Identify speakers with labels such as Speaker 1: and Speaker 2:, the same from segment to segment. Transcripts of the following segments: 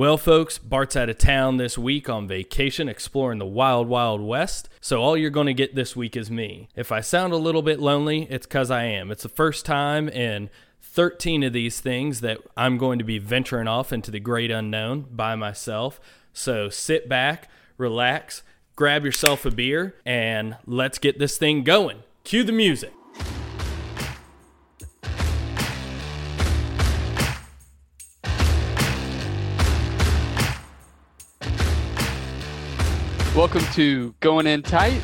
Speaker 1: Well, folks, Bart's out of town this week on vacation exploring the wild, wild west. So, all you're going to get this week is me. If I sound a little bit lonely, it's because I am. It's the first time in 13 of these things that I'm going to be venturing off into the great unknown by myself. So, sit back, relax, grab yourself a beer, and let's get this thing going. Cue the music.
Speaker 2: Welcome to Going In Tight.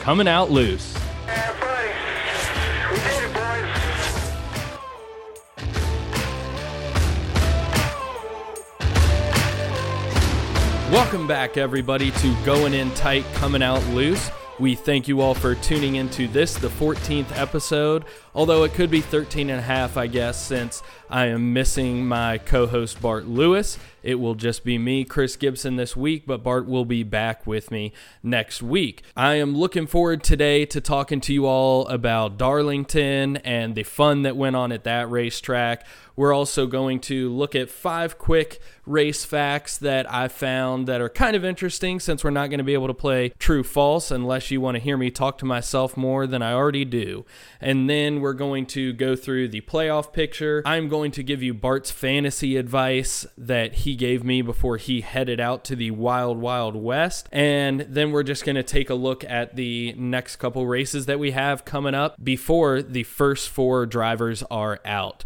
Speaker 1: Coming out loose. Welcome back, everybody, to Going In Tight, Coming Out Loose. We thank you all for tuning into this, the 14th episode, although it could be 13 and a half, I guess, since I am missing my co host Bart Lewis. It will just be me, Chris Gibson, this week, but Bart will be back with me next week. I am looking forward today to talking to you all about Darlington and the fun that went on at that racetrack. We're also going to look at five quick race facts that I found that are kind of interesting since we're not going to be able to play true false unless you want to hear me talk to myself more than I already do. And then we're going to go through the playoff picture. I'm going to give you Bart's fantasy advice that he gave me before he headed out to the wild, wild west. And then we're just going to take a look at the next couple races that we have coming up before the first four drivers are out.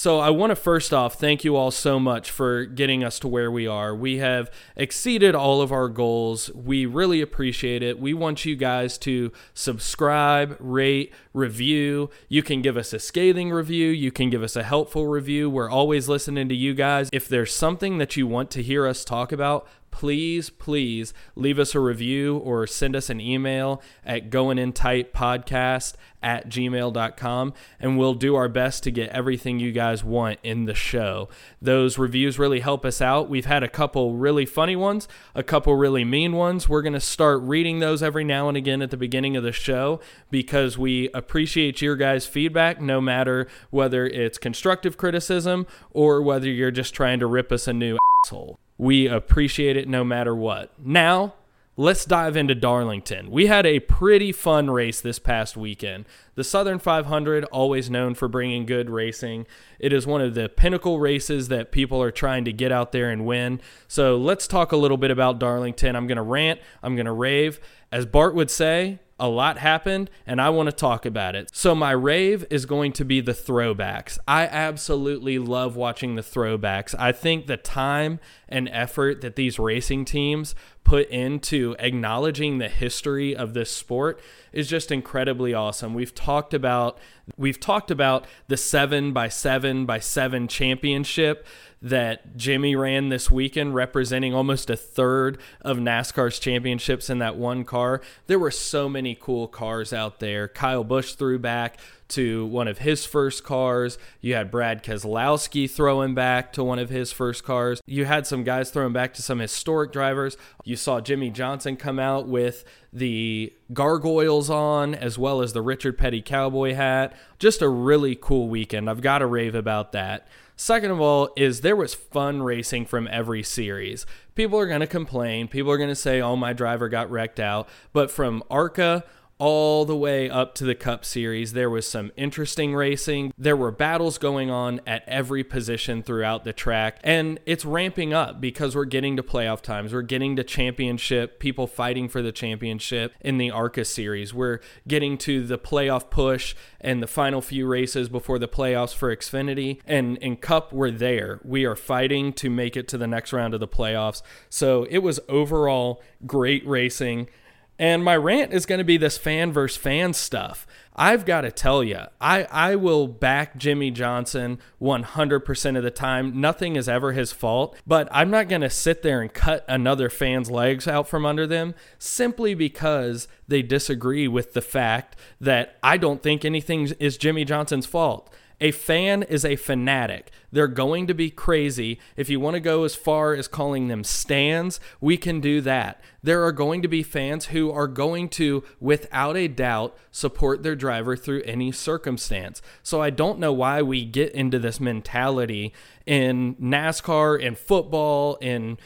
Speaker 1: So, I want to first off thank you all so much for getting us to where we are. We have exceeded all of our goals. We really appreciate it. We want you guys to subscribe, rate, review. You can give us a scathing review. You can give us a helpful review. We're always listening to you guys. If there's something that you want to hear us talk about, please, please leave us a review or send us an email at goingintightpodcast at gmail.com and we'll do our best to get everything you guys want in the show. Those reviews really help us out. We've had a couple really funny ones, a couple really mean ones. We're going to start reading those every now and again at the beginning of the show because we appreciate your guys' feedback, no matter whether it's constructive criticism or whether you're just trying to rip us a new asshole. We appreciate it no matter what. Now, let's dive into Darlington. We had a pretty fun race this past weekend. The Southern 500, always known for bringing good racing, it is one of the pinnacle races that people are trying to get out there and win. So let's talk a little bit about Darlington. I'm going to rant, I'm going to rave. As Bart would say, a lot happened and I want to talk about it. So, my rave is going to be the throwbacks. I absolutely love watching the throwbacks. I think the time and effort that these racing teams put into acknowledging the history of this sport is just incredibly awesome. We've talked about we've talked about the 7 by 7 by 7 championship that Jimmie ran this weekend, representing almost a third of NASCAR's championships in that one car. There were so many cool cars out there. Kyle Busch threw back to one of his first cars. You had Brad Keselowski throwing back to one of his first cars. You had some guys throwing back to some historic drivers. You saw Jimmie Johnson come out with the gargoyles on, as well as the Richard Petty cowboy hat. Just a really cool weekend. I've got to rave about that. Second of all, is there was fun racing from every series. People are going to complain. People are going to say, oh, my driver got wrecked out. But from ARCA all the way up to the Cup Series. There was some interesting racing. There were battles going on at every position throughout the track. And it's ramping up because we're getting to playoff times. We're getting to championship, people fighting for the championship in the ARCA Series. We're getting to the playoff push and the final few races before the playoffs for Xfinity. And in Cup, we're there. We are fighting to make it to the next round of the playoffs. So it was overall great racing. And my rant is going to be this fan versus fan stuff. I've got to tell you, I, I will back Jimmie Johnson 100% of the time. Nothing is ever his fault, but I'm not going to sit there and cut another fan's legs out from under them simply because they disagree with the fact that I don't think anything is Jimmie Johnson's fault. A fan is a fanatic. They're going to be crazy. If you want to go as far as calling them stands, we can do that. There are going to be fans who are going to, without a doubt, support their driver through any circumstance. So I don't know why we get into this mentality in NASCAR, in football, in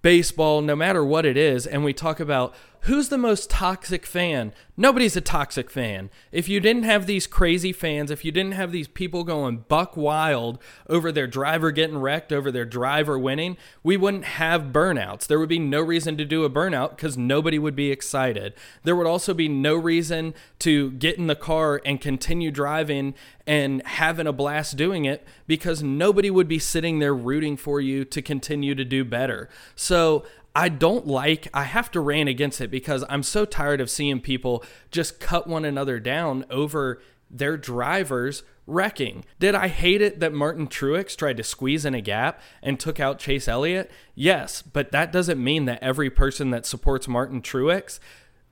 Speaker 1: baseball, no matter what it is, and we talk about who's the most toxic fan? Nobody's a toxic fan. If you didn't have these crazy fans, if you didn't have these people going buck wild over their driver getting wrecked, over their driver winning, we wouldn't have burnouts. There would be no reason to do a burnout because nobody would be excited. There would also be no reason to get in the car and continue driving and having a blast doing it because nobody would be sitting there rooting for you to continue to do better. So, I don't like, I have to rant against it because I'm so tired of seeing people just cut one another down over their drivers wrecking. Did I hate it that Martin Truex tried to squeeze in a gap and took out Chase Elliott? Yes, but that doesn't mean that every person that supports Martin Truex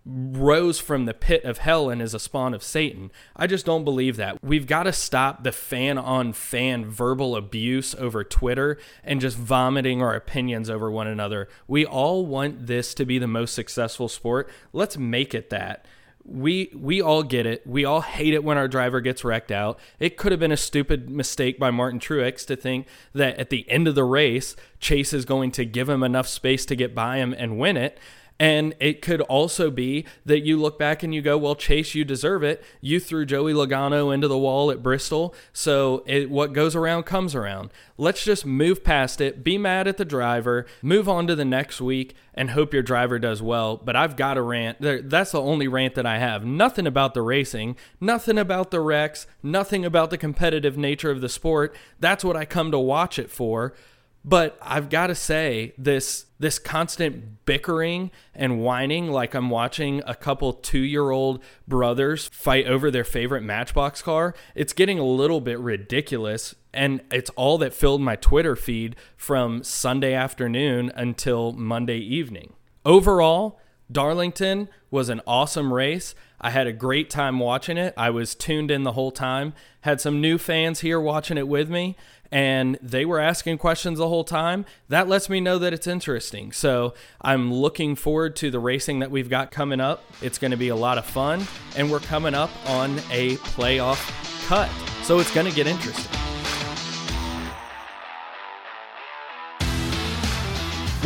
Speaker 1: rose from the pit of hell and is a spawn of Satan. I just don't believe that. We've got to stop the fan on fan verbal abuse over Twitter and just vomiting our opinions over one another. We all want this to be the most successful sport. Let's make it that. We we all get it. We all hate it when our driver gets wrecked out. It could have been a stupid mistake by Martin Truex to think that at the end of the race, Chase is going to give him enough space to get by him and win it. And it could also be that you look back and you go, well, Chase, you deserve it. You threw Joey Logano into the wall at Bristol. So it, what goes around comes around. Let's just move past it, be mad at the driver, move on to the next week, and hope your driver does well. But I've got a rant. That's the only rant that I have. Nothing about the racing, nothing about the wrecks, nothing about the competitive nature of the sport. That's what I come to watch it for. But I've got to say this this constant bickering and whining like I'm watching a couple 2-year-old brothers fight over their favorite Matchbox car, it's getting a little bit ridiculous and it's all that filled my Twitter feed from Sunday afternoon until Monday evening. Overall, Darlington was an awesome race. I had a great time watching it. I was tuned in the whole time. Had some new fans here watching it with me, and they were asking questions the whole time. That lets me know that it's interesting. So I'm looking forward to the racing that we've got coming up. It's going to be a lot of fun, and we're coming up on a playoff cut. So it's going to get interesting.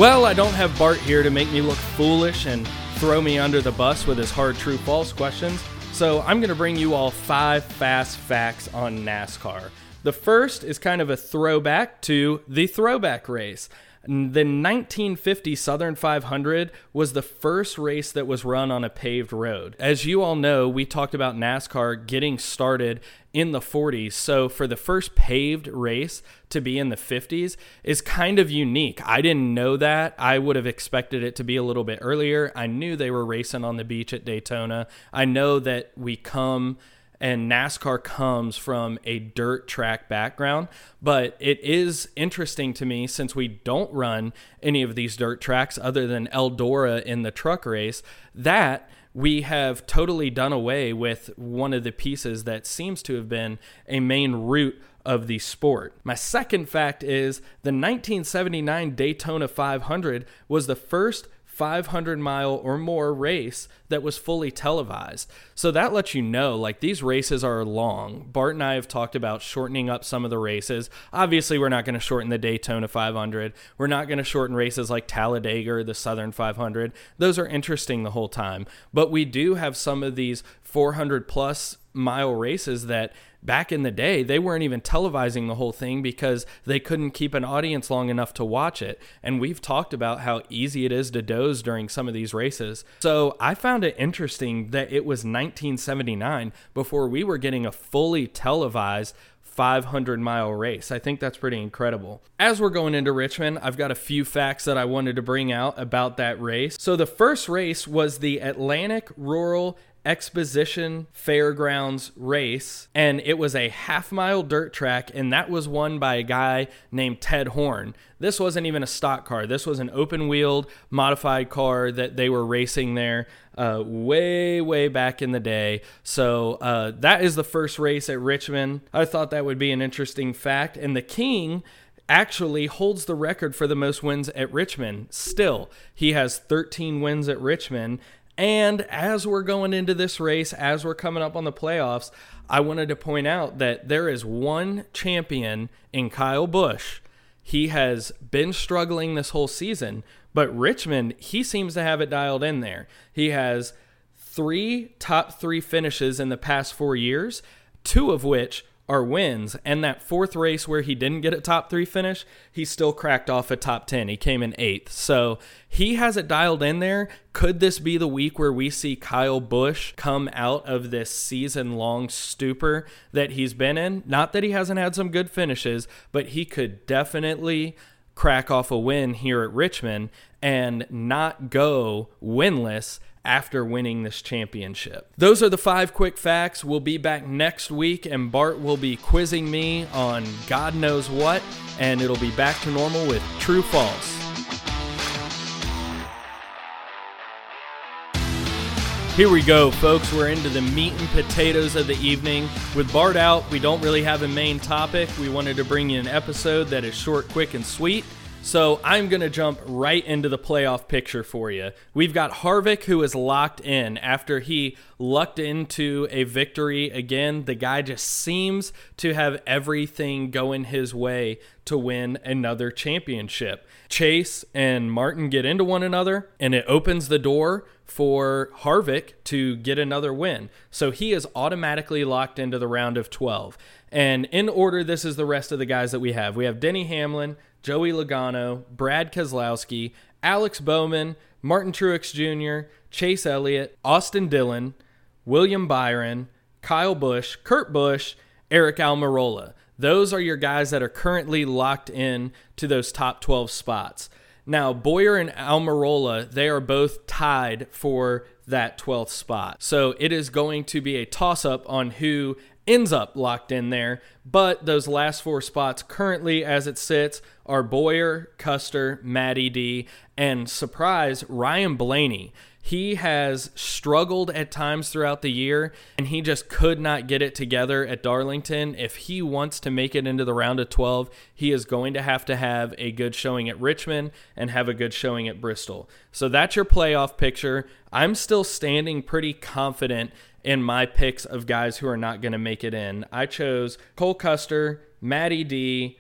Speaker 1: Well, I don't have Bart here to make me look foolish and throw me under the bus with his hard, true, false questions. So I'm going to bring you all five fast facts on NASCAR. The first is kind of a throwback to the throwback race. The 1950 Southern 500 was the first race that was run on a paved road. As you all know, we talked about NASCAR getting started in the 40s. So for the first paved race to be in the 50s is kind of unique. I didn't know that. I would have expected it to be a little bit earlier. I knew they were racing on the beach at Daytona. I know that we come and NASCAR comes from a dirt track background. But it is interesting to me since we don't run any of these dirt tracks other than Eldora in the truck race that we have totally done away with one of the pieces that seems to have been a main root of the sport. My second fact is the 1979 Daytona 500 was the first 500 mile or more race that was fully televised. So that lets you know like these races are long. Bart and I have talked about shortening up some of the races. Obviously, we're not going to shorten the Daytona 500. We're not going to shorten races like Talladega or the Southern 500. Those are interesting the whole time. But we do have some of these 400 plus mile races that back in the day, they weren't even televising the whole thing because they couldn't keep an audience long enough to watch it. And we've talked about how easy it is to doze during some of these races. So I found it interesting that it was 1979 before we were getting a fully televised 500 mile race. I think that's pretty incredible. As we're going into Richmond, I've got a few facts that I wanted to bring out about that race. So, the first race was the Atlantic Rural Exposition Fairgrounds race, and it was a half mile dirt track, and that was won by a guy named Ted Horn. This wasn't even a stock car, this was an open wheeled modified car that they were racing there uh, way, way back in the day. So uh, that is the first race at Richmond. I thought that would be an interesting fact. And the King actually holds the record for the most wins at Richmond still. He has 13 wins at Richmond. And as we're going into this race, as we're coming up on the playoffs, I wanted to point out that there is one champion in Kyle Busch. He has been struggling this whole season, but Richmond, he seems to have it dialed in there. He has three top three finishes in the past four years, two of which are wins. And that fourth race where he didn't get a top three finish, he still cracked off a top 10. He came in eighth. So he has it dialed in there. Could this be the week where we see Kyle Busch come out of this season long stupor that he's been in? Not that he hasn't had some good finishes, but he could definitely crack off a win here at Richmond and not go winless after winning this championship. Those are the five quick facts. We'll be back next week, and Bart will be quizzing me on God knows what, and it'll be back to normal with true false. Here we go, folks. We're into the meat and potatoes of the evening. With Bart out, we don't really have a main topic. We wanted to bring you an episode that is short, quick, and sweet. So I'm going to jump right into the playoff picture for you. We've got Harvick, who is locked in after he lucked into a victory again. The guy just seems to have everything going his way to win another championship. Chase and Martin get into one another, and it opens the door for Harvick to get another win. So he is automatically locked into the round of 12. And in order, this is the rest of the guys that we have. We have Denny Hamlin, Joey Logano, Brad Keselowski, Alex Bowman, Martin Truex Jr., Chase Elliott, Austin Dillon, William Byron, Kyle Busch, Kurt Busch, Aric Almirola. Those are your guys that are currently locked in to those top 12 spots. Now, Bowyer and Almirola, they are both tied for that 12th spot. So it is going to be a toss up on who ends up locked in there. But those last four spots currently, as it sits, are Bowyer, Custer, Matty D, and surprise, Ryan Blaney. He has struggled at times throughout the year, and he just could not get it together at Darlington. If he wants to make it into the round of 12, he is going to have to have a good showing at Richmond and have a good showing at Bristol. So that's your playoff picture. I'm still standing pretty confident in my picks of guys who are not going to make it in. I chose Cole Custer, Matty D,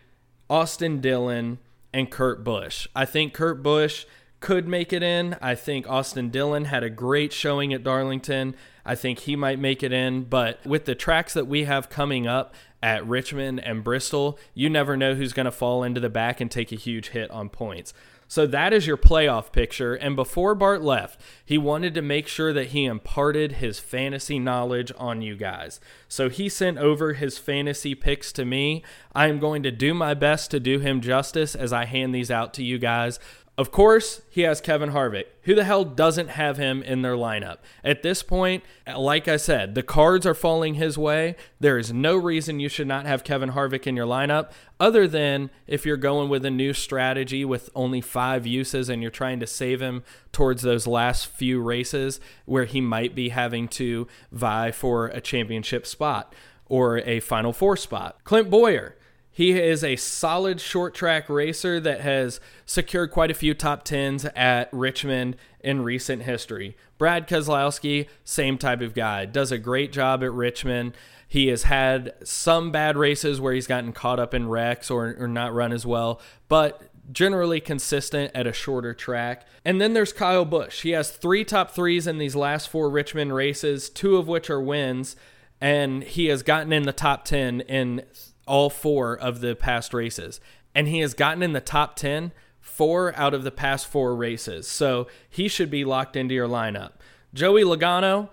Speaker 1: Austin Dillon, and Kurt Busch. I think Kurt Busch could make it in. I think Austin Dillon had a great showing at Darlington. I think he might make it in. But with the tracks that we have coming up at Richmond and Bristol, you never know who's going to fall into the back and take a huge hit on points. So that is your playoff picture. And before Bart left, he wanted to make sure that he imparted his fantasy knowledge on you guys. So he sent over his fantasy picks to me. I am going to do my best to do him justice as I hand these out to you guys. Of course, he has Kevin Harvick. Who the hell doesn't have him in their lineup? At this point, like I said, the cards are falling his way. There is no reason you should not have Kevin Harvick in your lineup, other than if you're going with a new strategy with only five uses and you're trying to save him towards those last few races where he might be having to vie for a championship spot or a Final Four spot. Clint Bowyer he is a solid short track racer that has secured quite a few top tens at Richmond in recent history. Brad Keselowski, same type of guy, does a great job at Richmond. He has had some bad races where he's gotten caught up in wrecks or, or not run as well, but generally consistent at a shorter track. And then there's Kyle Busch. He has three top threes in these last four Richmond races, two of which are wins, and he has gotten in the top 10 in all four of the past races. And he has gotten in the top 10 four out of the past four races. So he should be locked into your lineup. Joey Logano,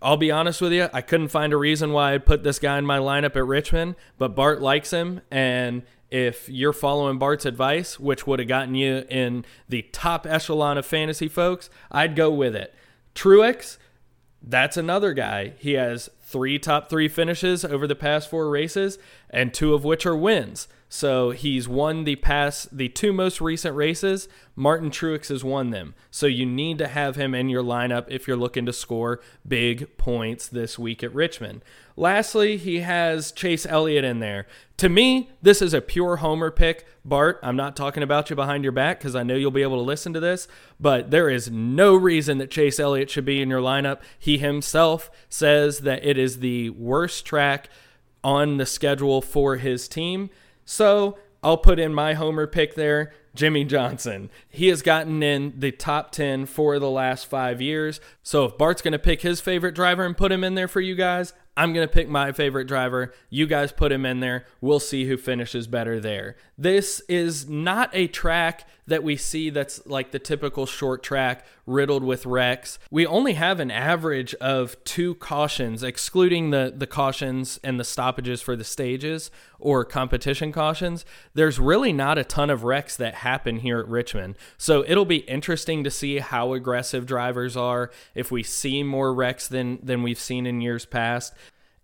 Speaker 1: I'll be honest with you, I couldn't find a reason why I'd put this guy in my lineup at Richmond, but Bart likes him. And if you're following Bart's advice, which would have gotten you in the top echelon of fantasy folks, I'd go with it. Truex, That's another guy. He has three top three finishes over the past four races, and two of which are wins. So he's won the past the two most recent races. Martin Truex has won them. So you need to have him in your lineup if you're looking to score big points this week at Richmond. Lastly, he has Chase Elliott in there. To me, this is a pure homer pick. Bart, I'm not talking about you behind your back because I know you'll be able to listen to this, but there is no reason that Chase Elliott should be in your lineup. He himself says that it is the worst track on the schedule for his team. So I'll put in my homer pick there. Jimmie Johnson. He has gotten in the top 10 for the last five years. So if Bart's going to pick his favorite driver and put him in there for you guys, I'm going to pick my favorite driver. You guys put him in there. We'll see who finishes better there. This is not a track that we see that's like the typical short track riddled with wrecks. We only have an average of two cautions, excluding the, the cautions and the stoppages for the stages or competition cautions. There's really not a ton of wrecks that happen here at Richmond. So it'll be interesting to see how aggressive drivers are, if we see more wrecks than, than we've seen in years past.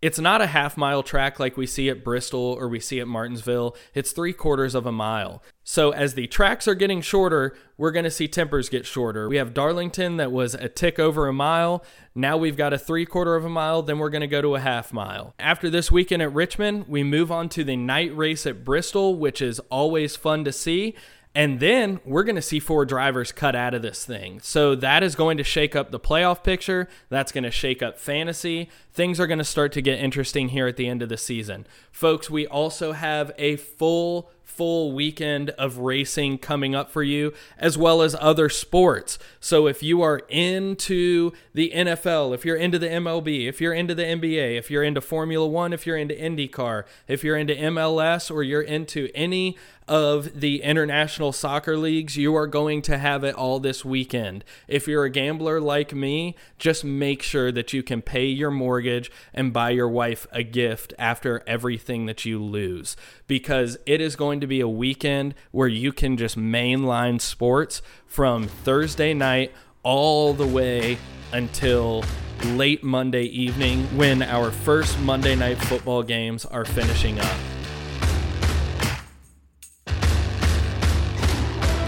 Speaker 1: It's not a half mile track like we see at Bristol or we see at Martinsville. It's three quarters of a mile. So, as the tracks are getting shorter, we're going to see tempers get shorter. We have Darlington that was a tick over a mile. Now we've got a three quarter of a mile. Then we're going to go to a half mile. After this weekend at Richmond, we move on to the night race at Bristol, which is always fun to see. And then we're going to see four drivers cut out of this thing. So that is going to shake up the playoff picture. That's going to shake up fantasy. Things are going to start to get interesting here at the end of the season. Folks, we also have a full full weekend of racing coming up for you, as well as other sports. So, if you are into the NFL, if you're into the MLB, if you're into the NBA, if you're into Formula One, if you're into IndyCar, if you're into MLS, or you're into any of the international soccer leagues, you are going to have it all this weekend. If you're a gambler like me, just make sure that you can pay your mortgage and buy your wife a gift after everything that you lose because it is going to be a weekend where you can just mainline sports from Thursday night all the way until late Monday evening when our first Monday night football games are finishing up.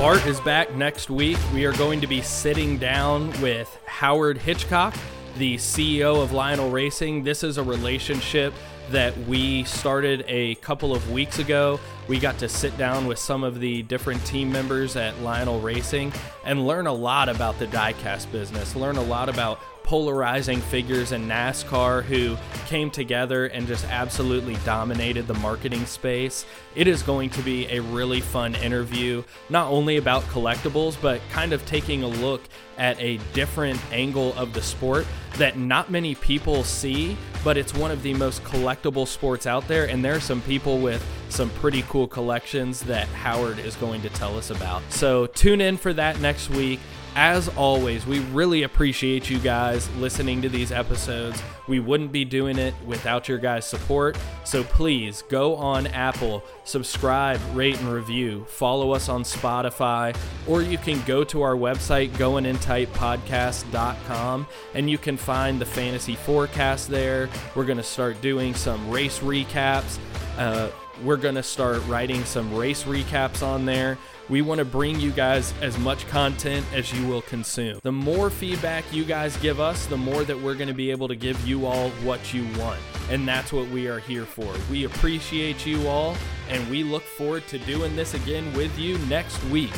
Speaker 1: Bart is back next week. We are going to be sitting down with Howard Hitchcock, the CEO of Lionel Racing. This is a relationship that we started a couple of weeks ago. We got to sit down with some of the different team members at Lionel Racing and learn a lot about the diecast business, learn a lot about polarizing figures in NASCAR who came together and just absolutely dominated the marketing space. It is going to be a really fun interview, not only about collectibles, but kind of taking a look at a different angle of the sport that not many people see, but it's one of the most collectible sports out there. And there are some people with some pretty cool collections that Howard is going to tell us about. So tune in for that next week. As always, we really appreciate you guys listening to these episodes. We wouldn't be doing it without your guys' support. So please go on Apple, subscribe, rate, and review. Follow us on Spotify, or you can go to our website, goingintightpodcast.com, and you can find the fantasy forecast there. We're going to start doing some race recaps. Uh, we're going to start writing some race recaps on there. We want to bring you guys as much content as you will consume. The more feedback you guys give us, the more that we're going to be able to give you all what you want. And that's what we are here for. We appreciate you all, and we look forward to doing this again with you next week.